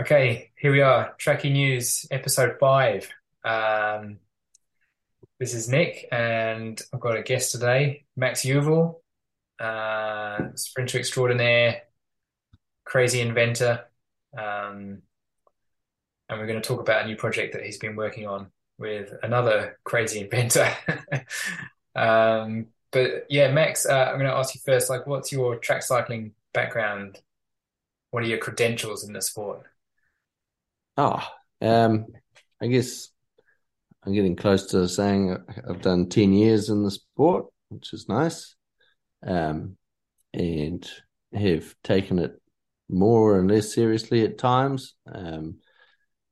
Okay, here we are, Trackie News, episode five. Um, this is Nick, and I've got a guest today, Max Uivel, uh, sprinter extraordinaire, crazy inventor, um, and we're going to talk about a new project that he's been working on with another crazy inventor. um, but yeah, Max, uh, I'm going to ask you first, like, what's your track cycling background? What are your credentials in the sport? Oh, um, I guess I'm getting close to saying I've done 10 years in the sport, which is nice. Um, and have taken it more and less seriously at times. Um,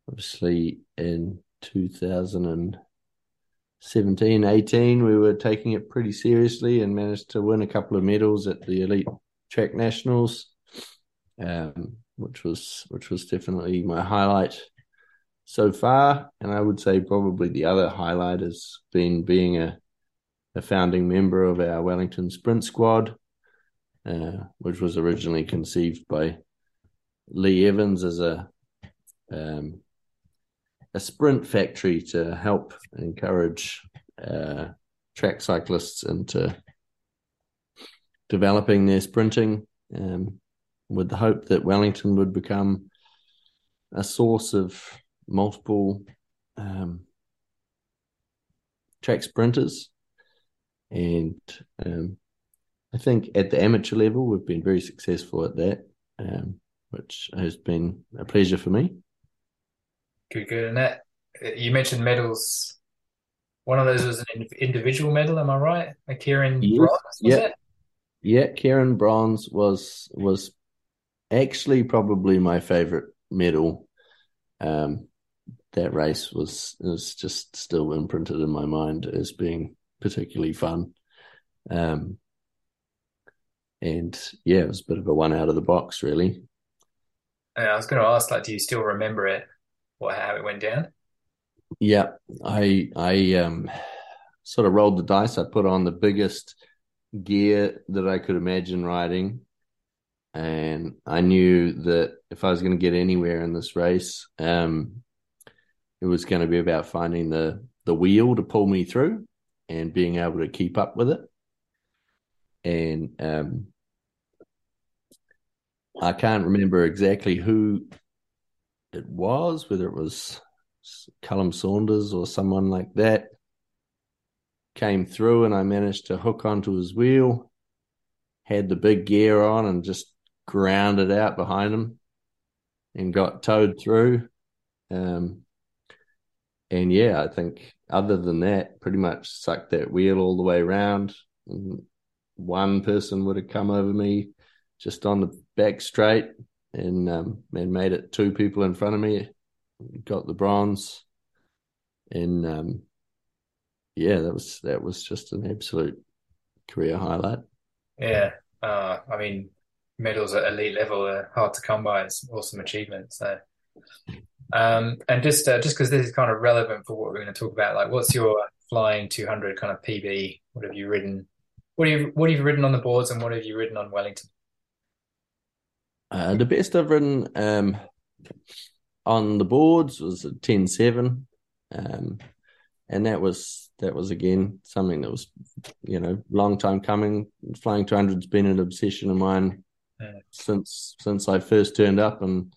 obviously, in 2017 18, we were taking it pretty seriously and managed to win a couple of medals at the Elite Track Nationals. Um, which was which was definitely my highlight so far. And I would say probably the other highlight has been being a a founding member of our Wellington Sprint Squad, uh, which was originally conceived by Lee Evans as a um, a sprint factory to help encourage uh, track cyclists into developing their sprinting. Um, with the hope that Wellington would become a source of multiple um, track sprinters. And um, I think at the amateur level, we've been very successful at that, um, which has been a pleasure for me. Good, good. And that you mentioned medals. One of those was an individual medal, am I right? A Keirin yes. Bronze, yeah. It? Yeah, Keirin Bronze was was actually probably my favorite medal. Um, that race was was just still imprinted in my mind as being particularly fun. Um, and yeah, it was a bit of a one out of the box, really. I was going to ask, like, do you still remember it? What how it went down? Yeah, I I um sort of rolled the dice. I put on the biggest gear that I could imagine riding, and I knew that if I was going to get anywhere in this race, um, it was going to be about finding the the wheel to pull me through and being able to keep up with it. And um, I can't remember exactly who it was, whether it was Callum Saunders or someone like that, came through, and I managed to hook onto his wheel. Had the big gear on and just grounded out behind him and got towed through. Um, and yeah, I think other than that, pretty much sucked that wheel all the way around. one person would have come over me just on the back straight and um, and made it two people in front of me. Got the bronze, and um, yeah, that was that was just an absolute career highlight. Yeah, uh, I mean, medals at elite level are hard to come by. It's an awesome achievement. So, um, and just uh, just because this is kind of relevant for what we're going to talk about, like, what's your flying 200 kind of PB? What have you ridden? What have you what have you ridden on the boards, and what have you ridden on Wellington? Uh, the best I've ridden um, on the boards was a 10-7. Um, and that was that was again something that was you know long time coming. Flying 200's been an obsession of mine since since I first turned up and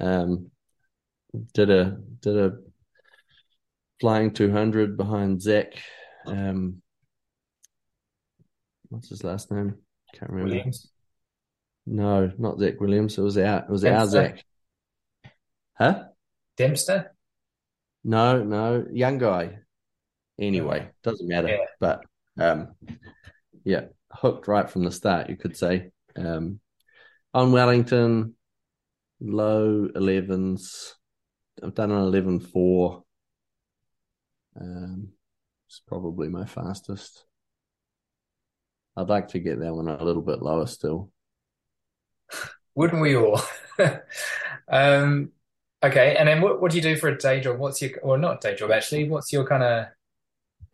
um, did a did a flying 200 behind Zach. Um, what's his last name? Can't remember. Williams. No, not Zach Williams. It was our it was Dempster. our Zach. Huh? Dempster. No, no, young guy. Anyway, doesn't matter. Yeah. But um, yeah, hooked right from the start, you could say. Um, on Wellington, low 11s. I've done an 11 4. Um, it's probably my fastest. I'd like to get that one a little bit lower still. Wouldn't we all? um, okay, and then what, what do you do for a day job? What's your, well, not day job actually, what's your kind of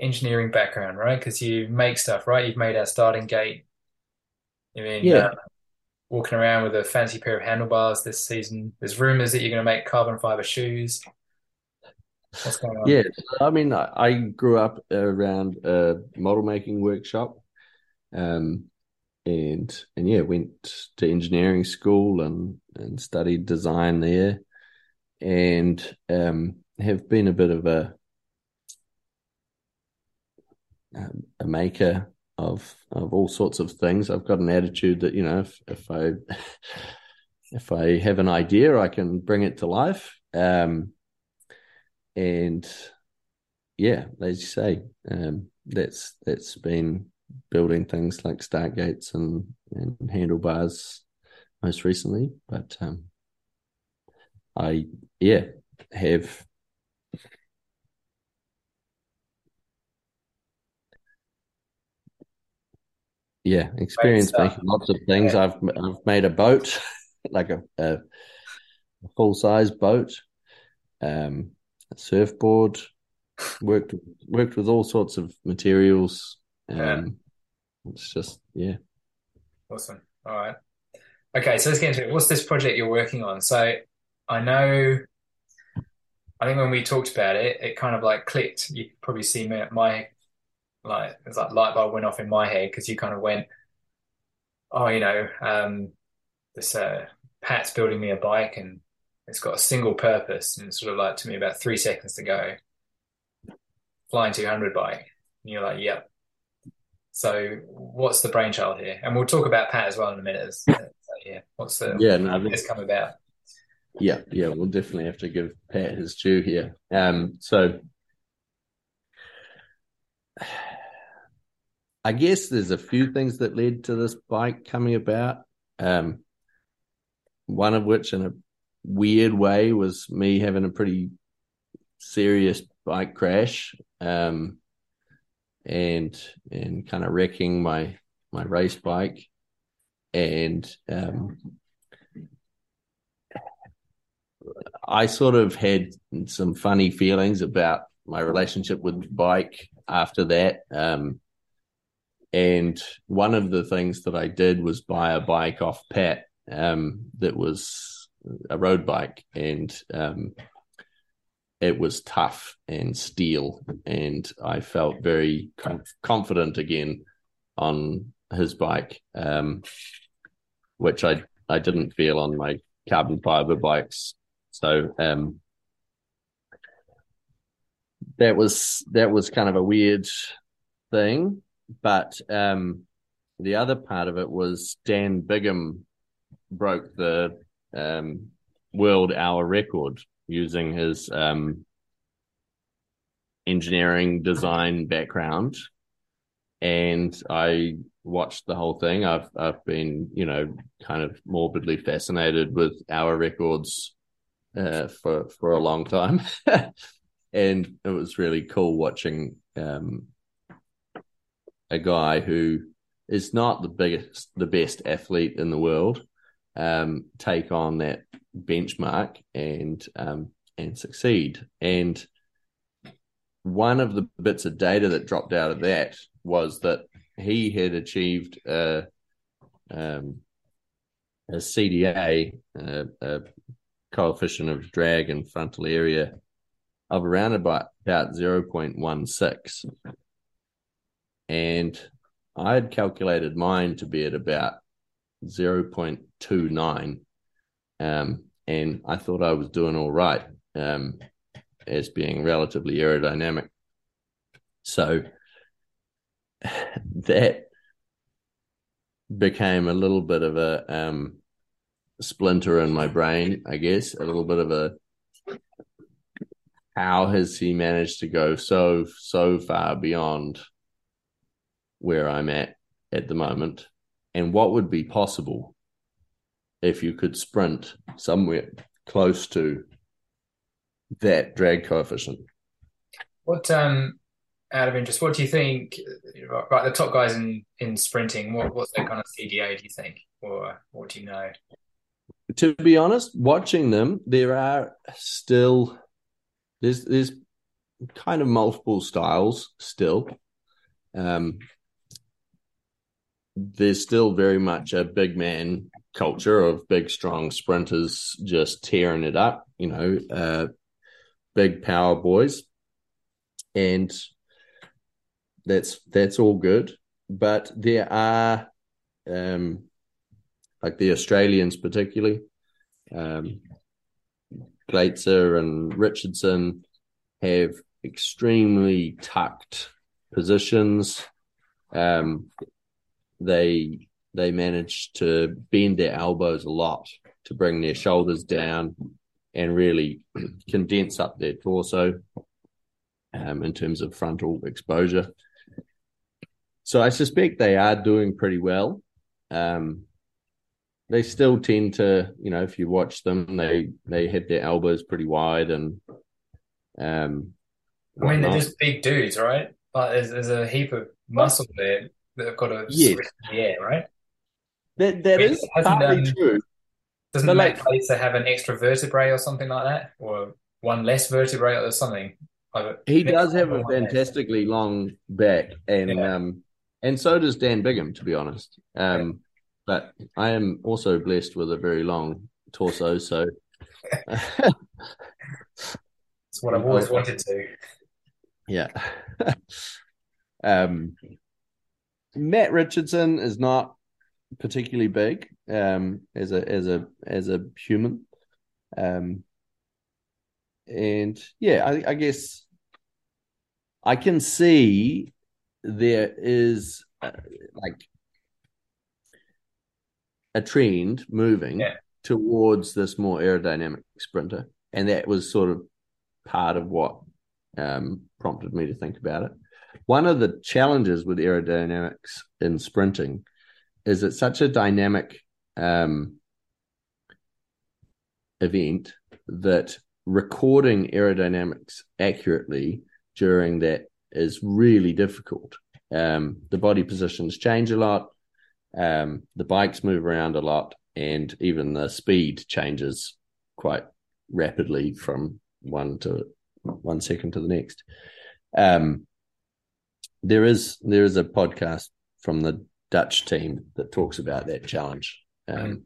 engineering background, right? Because you make stuff, right? You've made our starting gate. I mean, yeah. Uh, walking around with a fancy pair of handlebars this season. There's rumors that you're going to make carbon fiber shoes. What's going on? Yeah, I mean, I, I grew up around a model making workshop, um, and and yeah, went to engineering school and and studied design there, and um, have been a bit of a a maker of of all sorts of things. I've got an attitude that you know, if if I if I have an idea, I can bring it to life. Um, and yeah, as you say, um, that's that's been building things like Stargates and, and handlebars most recently. But um, I yeah have yeah experience making lots of things. Yeah. I've I've made a boat like a, a full size boat. Um, surfboard. Worked worked with all sorts of materials. Um, yeah. It's just yeah. Awesome. All right. Okay, so let's get into it. What's this project you're working on? So I know. I think when we talked about it, it kind of like clicked. You probably see my, my like it's like light bulb went off in my head because you kind of went, oh, you know, um, this uh, Pat's building me a bike and it's got a single purpose, and it's sort of like to me about three seconds to go. Flying 200 bike, and you're like, yep. So, what's the brainchild here? And we'll talk about Pat as well in a minute. So, yeah, what's the yeah? No, this come about? Yeah, yeah, we'll definitely have to give Pat his due here. Um, so I guess there's a few things that led to this bike coming about. Um, one of which, in a weird way was me having a pretty serious bike crash um, and and kind of wrecking my my race bike and um, I sort of had some funny feelings about my relationship with bike after that um, and one of the things that I did was buy a bike off Pat um, that was a road bike, and um, it was tough and steel, and I felt very confident again on his bike, um, which I I didn't feel on my carbon fiber bikes. So um, that was that was kind of a weird thing, but um, the other part of it was Dan Bigham broke the um, world hour record using his um, engineering design background. And I watched the whole thing. I've I've been, you know, kind of morbidly fascinated with hour records uh, for for a long time, and it was really cool watching um, a guy who is not the biggest, the best athlete in the world, um, take on that benchmark and um, and succeed. And one of the bits of data that dropped out of that was that he had achieved a, um, a CdA, a, a, coefficient of drag and frontal area of around about, about 0.16. And I had calculated mine to be at about 0.29. Um, and I thought I was doing all right um, as being relatively aerodynamic. So that became a little bit of a um, splinter in my brain, I guess, a little bit of a how has he managed to go so so far beyond where I'm at at the moment? and what would be possible if you could sprint somewhere close to that drag coefficient. What um out of interest, what do you think right the top guys in in sprinting, what what's their kind of CdA do you think? Or what do you know? To be honest, watching them, there are still there's there's kind of multiple styles still. Um there's still very much a big man culture of big, strong sprinters just tearing it up, you know, uh, big power boys. And that's that's all good. But there are um like the Australians particularly, um Glaetzer and Richardson have extremely tucked positions. Um, they they manage to bend their elbows a lot to bring their shoulders down and really condense up their torso um, in terms of frontal exposure. So I suspect they are doing pretty well. Um, they still tend to, you know, if you watch them, they they have their elbows pretty wide and. Um, I mean, they're just big dudes, right? But there's, there's a heap of muscle there that have got to yes. the air, right? That that is partly um, true. Doesn't but like, have an extra vertebrae or something like that, or one less vertebrae or something? He does have a fantastically long back, and yeah. um, and so does Dan Bigham, to be honest. Um, but I am also blessed with a very long torso, so it's what I've always wanted to. Yeah. um, Matt Richardson is not particularly big um, as a as a as a human, um, and yeah, I, I guess I can see there is uh, like a trend moving yeah. towards this more aerodynamic sprinter, and that was sort of part of what um, prompted me to think about it. One of the challenges with aerodynamics in sprinting is it's such a dynamic um, event that recording aerodynamics accurately during that is really difficult. Um, the body positions change a lot. Um, the bikes move around a lot, and even the speed changes quite rapidly from one to one second to the next. Um, there is there is a podcast from the Dutch team that talks about that challenge, um, mm.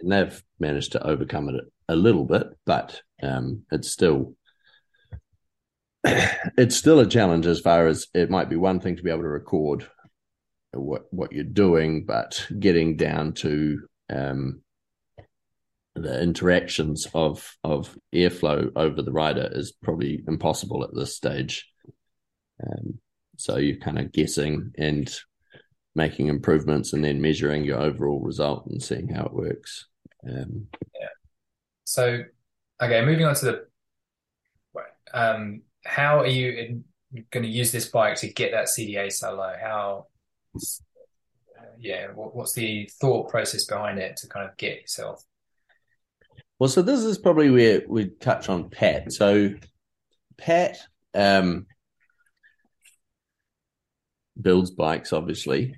and they've managed to overcome it a little bit, but um, it's still it's still a challenge as far as it might be one thing to be able to record what what you're doing, but getting down to um, the interactions of of airflow over the rider is probably impossible at this stage. Um, so you're kind of guessing and making improvements, and then measuring your overall result and seeing how it works. Um, yeah. So, okay, moving on to the um, how are you going to use this bike to get that CdA solo? How yeah, what, what's the thought process behind it to kind of get yourself? Well, so this is probably where we touch on Pat. So Pat um, builds bikes, obviously.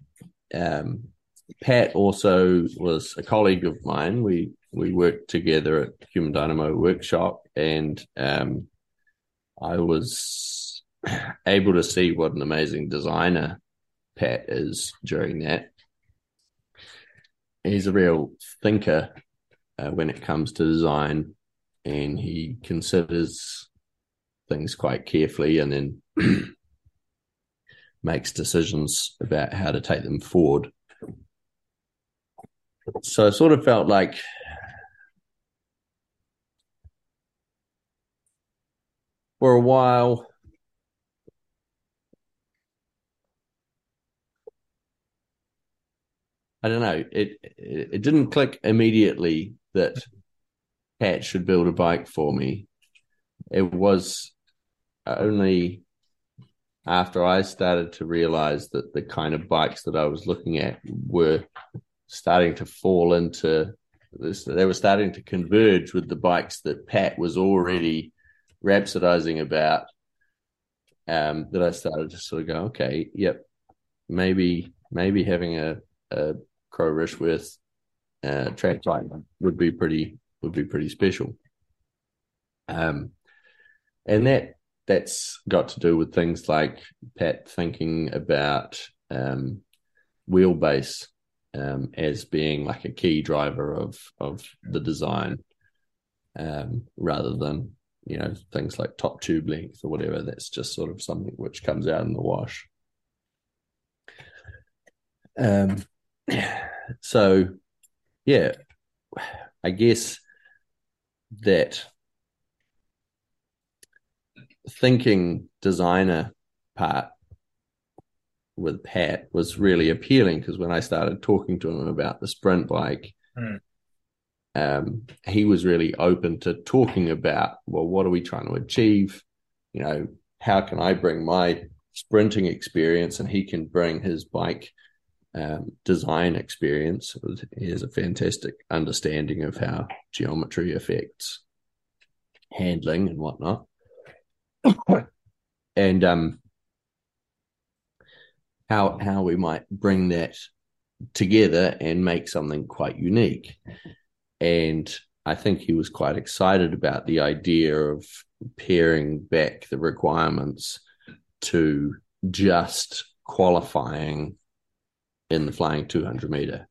Um, Pat also was a colleague of mine. We we worked together at Human Dynamo Workshop, and um, I was able to see what an amazing designer Pat is during that. He's a real thinker uh, when it comes to design, and he considers things quite carefully and then makes decisions about how to take them forward. So I sort of felt like for a while I don't know. It, it, it didn't click immediately that Pat should build a bike for me. It was only after I started to realize that the kind of bikes that I was looking at were starting to fall into this. They were starting to converge with the bikes that Pat was already rhapsodizing about. Um, that I started to sort of go, okay, yep, maybe maybe having a, a Crowe Rishworth uh, track type would be pretty would be pretty special. Um, and that that's got to do with things like Pat thinking about um, wheelbase um, as being like a key driver of of the design, um, rather than you know things like top tube length or whatever. That's just sort of something which comes out in the wash. Um, so yeah, I guess that thinking designer part with Pat was really appealing because when I started talking to him about the sprint bike, mm. um, he was really open to talking about, well, what are we trying to achieve? You know, how can I bring my sprinting experience and he can bring his bike um, design experience. He has a fantastic understanding of how geometry affects handling and whatnot. and um, how how we might bring that together and make something quite unique. And I think he was quite excited about the idea of paring back the requirements to just qualifying in the flying 200 meter.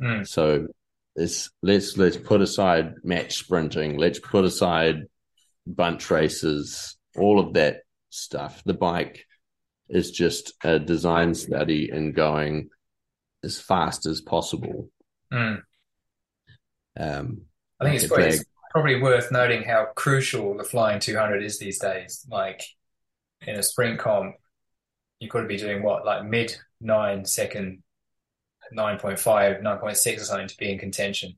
Mm. So let's let's let's put aside match sprinting. Let's put aside bunch races. All of that stuff. The bike is just a design study and going as fast as possible. Mm. Um, I think it's probably, it's probably worth noting how crucial the flying 200 is these days. Like in a sprint comp, you've got to be doing what, like mid nine second 9.5, 9.6 or something to be in contention.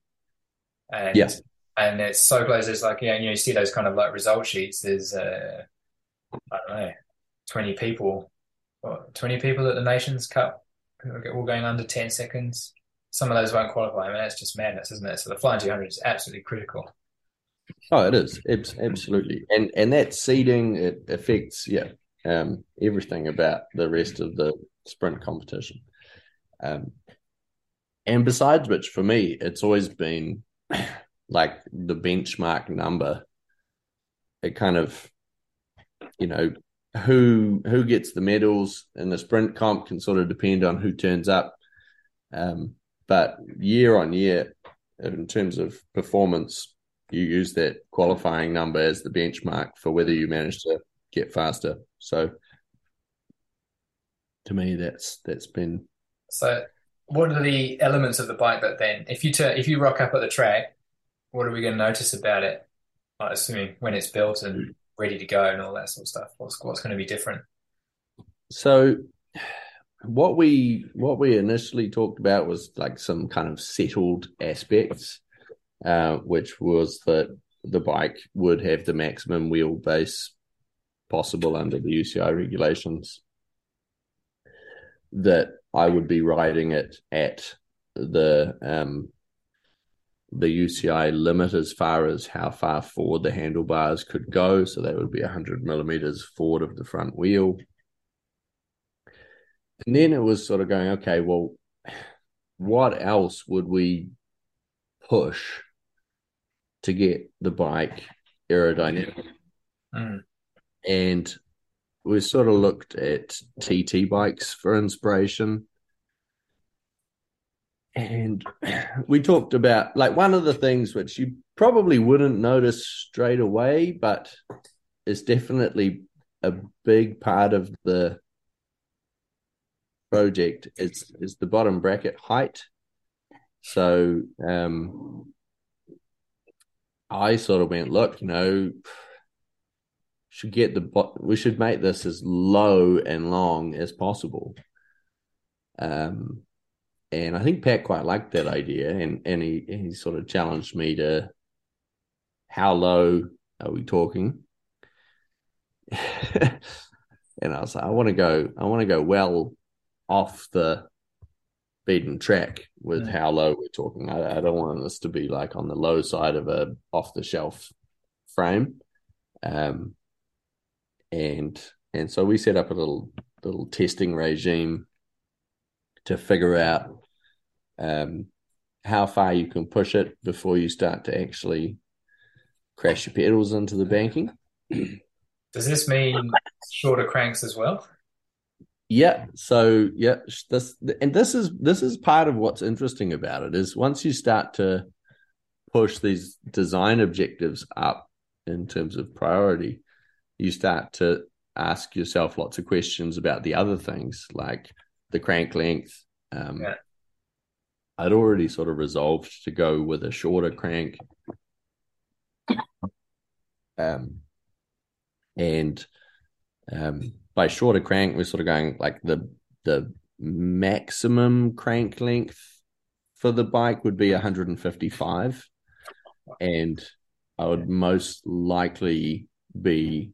And yeah. And it's so close. It's like, yeah, you know, you see those kind of like result sheets. There's, uh, I don't know, 20 people, what, 20 people at the Nations Cup, all going under 10 seconds. Some of those won't qualify. I mean, that's just madness, isn't it? So the flying 200 is absolutely critical. Oh, it is. It's absolutely. And and that seeding it affects yeah, um, everything about the rest of the sprint competition. Um, and besides which, for me, it's always been like the benchmark number. It kind of, you know, who who gets the medals in the sprint comp can sort of depend on who turns up. Um, but year on year, in terms of performance, you use that qualifying number as the benchmark for whether you manage to get faster. So, to me, that's that's been so what are the elements of the bike that then, if you turn, if you rock up at the track, what are we going to notice about it? Like assuming when it's built and ready to go and all that sort of stuff. What's what's going to be different? So, what we what we initially talked about was like some kind of settled aspects, uh, which was that the bike would have the maximum wheelbase possible under the UCI regulations. That I would be riding it at the um, the UCI limit as far as how far forward the handlebars could go. So that would be 100 millimeters forward of the front wheel. And then it was sort of going, okay, well, what else would we push to get the bike aerodynamic? Mm. And we sort of looked at TT bikes for inspiration. And we talked about like one of the things which you probably wouldn't notice straight away, but is definitely a big part of the project is is the bottom bracket height. So um I sort of went, look, you know, should get the bot. we should make this as low and long as possible. Um, and I think Pat quite liked that idea, and and he he sort of challenged me to how low are we talking? and I was like, I want to go, I want to go well off the beaten track with how low we're talking. I, I don't want this to be like on the low side of a off the shelf frame. Um, and and so we set up a little little testing regime to figure out um, how far you can push it before you start to actually crash your pedals into the banking. Does this mean shorter cranks as well? Yeah. So yeah, this and this is this is part of what's interesting about it is once you start to push these design objectives up in terms of priority, you start to ask yourself lots of questions about the other things like the crank length. Um, yeah. I'd already sort of resolved to go with a shorter crank. Um, and um, by shorter crank, we're sort of going like the the maximum crank length for the bike would be 155, and I would most likely be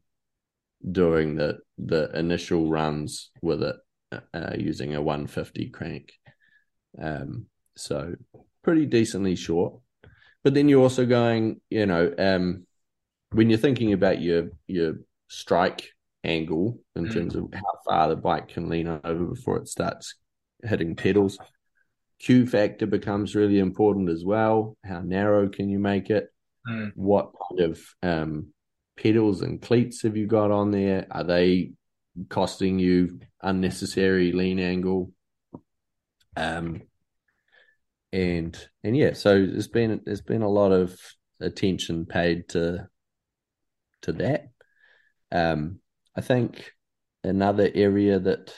doing the the initial runs with it uh, using a 150 crank. Um, so pretty decently short. But then you're also going, you know, um, when you're thinking about your your strike angle in mm. terms of how far the bike can lean over before it starts hitting pedals. Q factor becomes really important as well. How narrow can you make it? Mm. What kind of um, pedals and cleats have you got on there? Are they costing you unnecessary lean angle? Um, and and yeah, so there's been there's been a lot of attention paid to to that. Um, I think another area that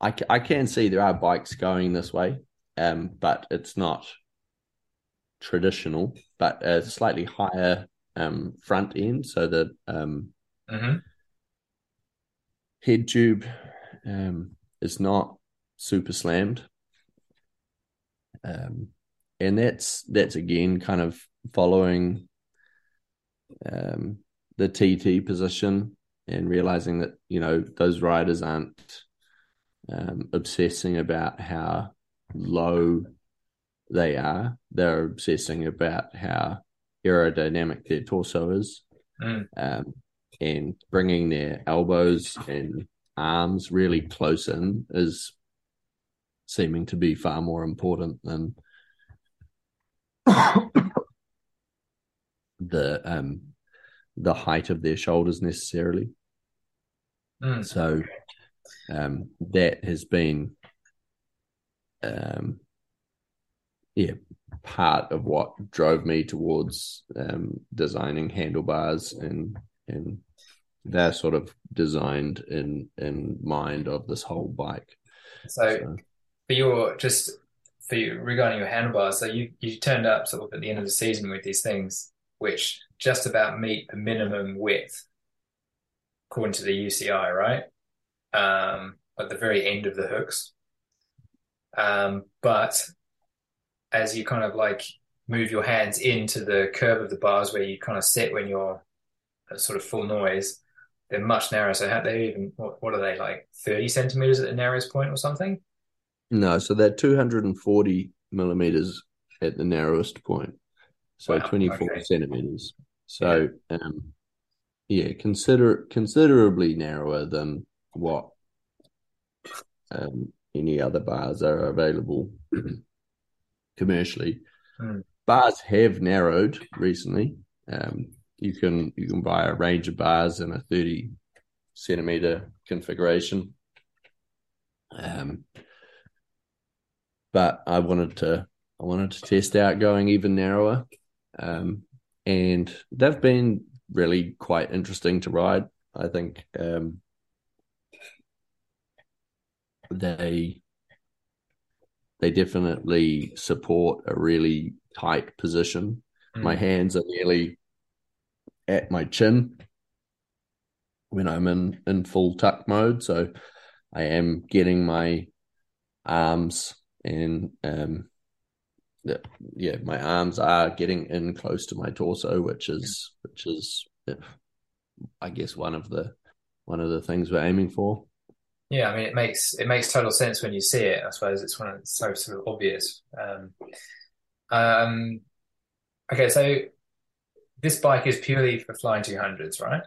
I, I can see there are bikes going this way, um, but it's not traditional, but a slightly higher um, front end. So the um, mm-hmm. Head tube um, is not super slammed. Um, and that's that's again kind of following um, the TT position and realizing that you know those riders aren't um, obsessing about how low they are. They're obsessing about how aerodynamic their torso is, mm. um, and bringing their elbows and arms really close in is seeming to be far more important than the um the height of their shoulders necessarily. Mm. So um, that has been, um, yeah, part of what drove me towards um, designing handlebars and and they're sort of designed in in mind of this whole bike. So, so. for your just for you regarding your handlebars, so you you turned up sort of at the end of the season with these things which just about meet the minimum width according to the UCI, right? Um, at the very end of the hooks. Um, but as you kind of like move your hands into the curve of the bars where you kind of sit when you're sort of full noise, they're much narrower. So how they even what, what are they like thirty centimeters at the narrowest point or something? No, so they're two hundred and forty millimeters at the narrowest point so wow, 24 okay. centimeters. So, yeah. Um, yeah, consider considerably narrower than what um, any other bars are available commercially. Mm. Bars have narrowed recently. Um, you can you can buy a range of bars in a 30 centimeter configuration. Um, but I wanted to I wanted to test out going even narrower. Um, and they've been really quite interesting to ride. I think um, they they definitely support a really tight position. Mm. My hands are nearly at my chin when I'm in in full tuck mode, so I am getting my arms and um, yeah, my arms are getting in close to my torso, which is which is, I guess, one of the one of the things we're aiming for. Yeah, I mean, it makes it makes total sense when you see it. I suppose it's one of it's so sort of obvious. Um, um, okay, so this bike is purely for flying two hundreds, right?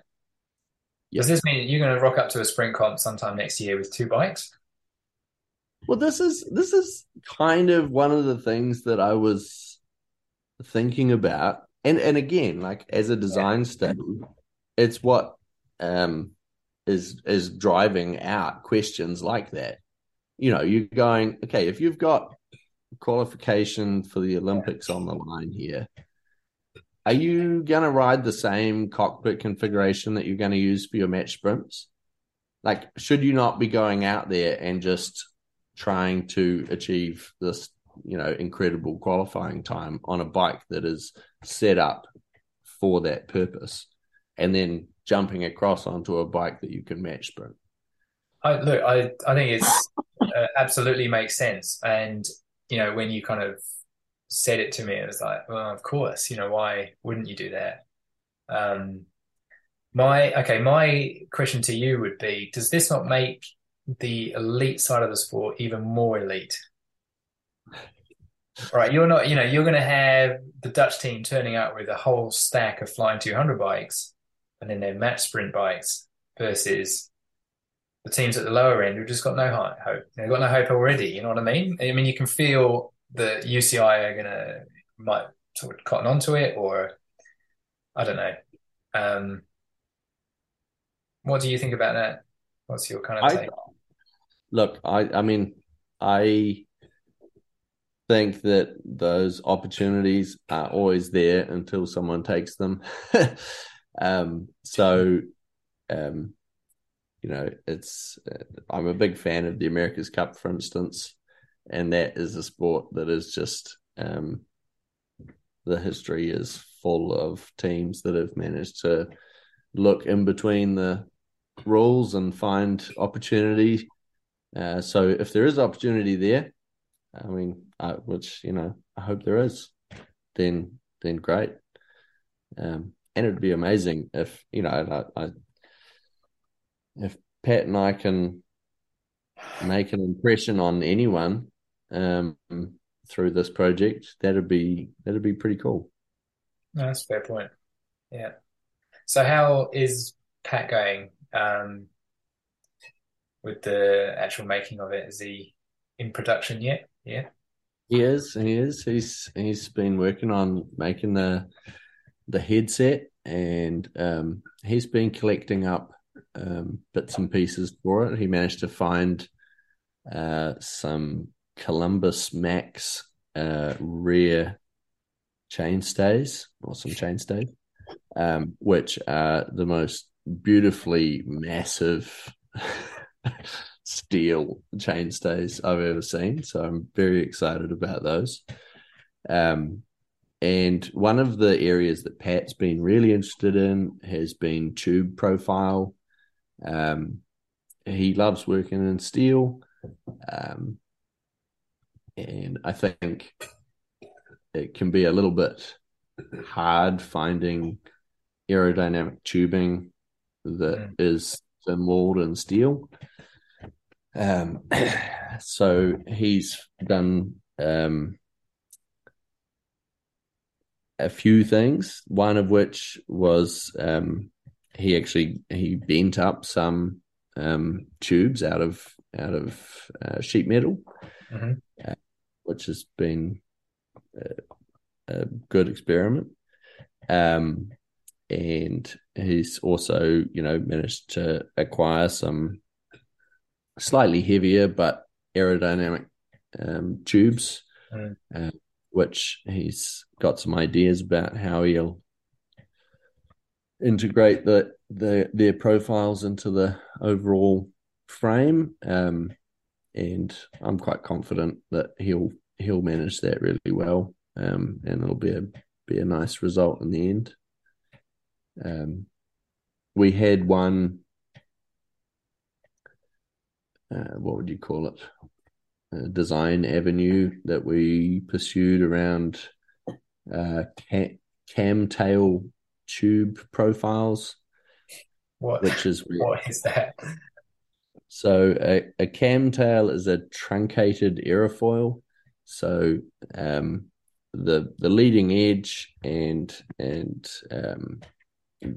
Does this mean you're going to rock up to a sprint comp sometime next year with two bikes? Well, this is this is kind of one of the things that I was thinking about, and and again, like as a design yeah. study, it's what um is is driving out questions like that. You know, you're going, okay, if you've got qualification for the Olympics on the line here, are you going to ride the same cockpit configuration that you're going to use for your match sprints? Like, should you not be going out there and just trying to achieve this, you know, incredible qualifying time on a bike that is set up for that purpose, and then jumping across onto a bike that you can match sprint? I look, I I think it's uh, absolutely makes sense, and you know, when you kind of said it to me, it was like, well, of course, you know, why wouldn't you do that? Um, my okay, my question to you would be: Does this not make the elite side of the sport even more elite? Right, you're not, you know, you're going to have the Dutch team turning out with a whole stack of flying 200 bikes, and then their match sprint bikes versus the teams at the lower end who've just got no hope. They've got no hope already. You know what I mean? I mean, you can feel the UCI are gonna might sort of cotton onto it, or I don't know. Um, what do you think about that? What's your kind of take? I, look, I I mean, I think that those opportunities are always there until someone takes them. um, so, um, you know, it's I'm a big fan of the America's Cup, for instance and that is a sport that is just um, the history is full of teams that have managed to look in between the rules and find opportunity. Uh, so if there is opportunity there, I mean, uh, which you know, I hope there is, then then great. Um, and it'd be amazing if you know, I, I, if Pat and I can make an impression on anyone um, through this project, that'd be that'd be pretty cool. No, that's a fair point. Yeah. So how is Pat going um, with the actual making of it? Is he in production yet? Yeah. He is. He is. He's he's been working on making the the headset, and um, he's been collecting up um, bits and pieces for it. He managed to find uh, some Columbus Max uh, rear chainstays or some chainstays, um, which are the most beautifully massive steel chainstays I've ever seen. So I'm very excited about those. Um, and one of the areas that Pat's been really interested in has been tube profile. Um, he loves working in steel. Um, and I think it can be a little bit hard finding aerodynamic tubing that mm. is thin walled and steel. Um, so he's done um, a few things. One of which was um, he actually he bent up some um, tubes out of out of uh, sheet metal. Mm-hmm. Which has been a, a good experiment. Um, and he's also, you know, managed to acquire some slightly heavier but aerodynamic um, tubes, mm. uh, which he's got some ideas about how he'll integrate the, the their profiles into the overall frame. Um, and I'm quite confident that he'll he'll manage that really well, um, and it'll be a be a nice result in the end. Um, we had one. Uh, what would you call it? A design avenue that we pursued around uh, Kamm, Kamm tail tube profiles. What? Which is what is that? So a, a Kamm tail is a truncated aerofoil. So um, the the leading edge and and um,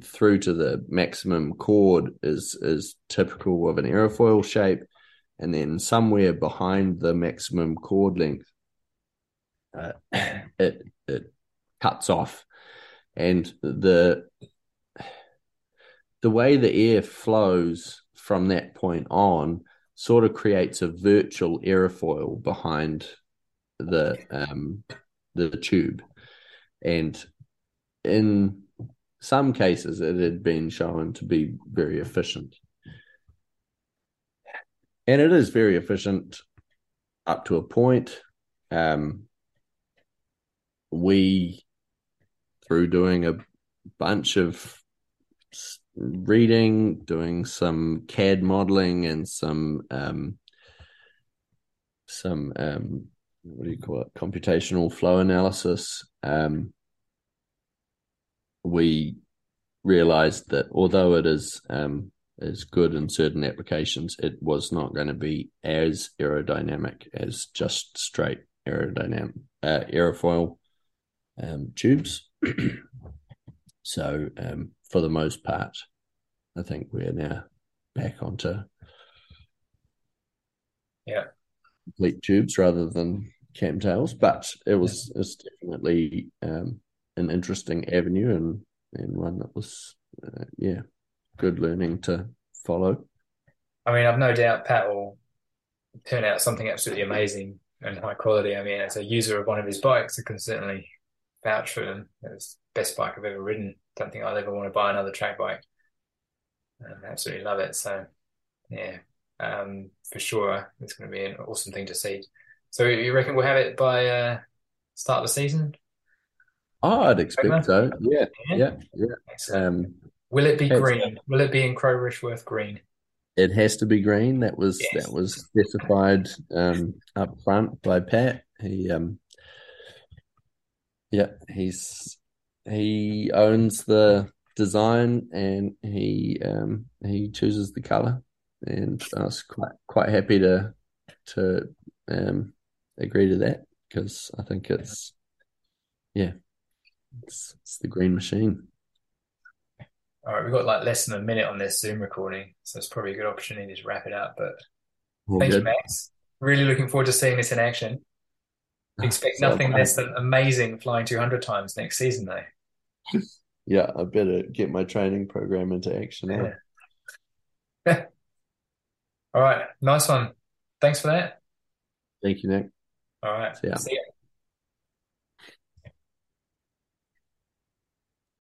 through to the maximum chord is is typical of an aerofoil shape, and then somewhere behind the maximum chord length, uh, it it cuts off, and the the way the air flows from that point on sort of creates a virtual aerofoil behind the um, the tube, and in some cases it had been shown to be very efficient, and it is very efficient up to a point. Um, we through doing a bunch of reading, doing some CAD modeling, and some um, some um, what do you call it? Computational flow analysis. Um, we realized that although it is um, is good in certain applications, it was not going to be as aerodynamic as just straight aerodynamic uh, aerofoil um, tubes. so um, for the most part. I think we're now back onto yeah complete tubes rather than Kamm tails, but it was yeah. it's definitely um, an interesting avenue and and one that was uh, yeah good learning to follow. I mean, I've no doubt Pat will turn out something absolutely amazing and high quality. I mean, as a user of one of his bikes, I can certainly vouch for them. It was the best bike I've ever ridden don't think I'll ever want to buy another track bike. Um, absolutely love it. So, yeah, um, for sure, it's going to be an awesome thing to see. So, you reckon we'll have it by uh, start of the season? Oh, I'd expect so. Yeah, yeah, yeah. yeah. Um, Will it be green? Will it be in Crowe Rishworth green? It has to be green. That was yes. that was specified um, up front by Pat. He, um, yeah, he's he owns the design and he um, he chooses the color, and I was quite quite happy to to um, agree to that because I think it's yeah, it's, it's the green machine. All right, we've got like less than a minute on this Zoom recording, so it's probably a good opportunity to wrap it up. But All thank good. you, Max. Really looking forward to seeing this in action. Expect so nothing less than amazing flying 200 times next season, though yeah, I better get my training program into action Yeah. All right. Nice one. Thanks for that. Thank you, Nick. All right. See ya. See ya.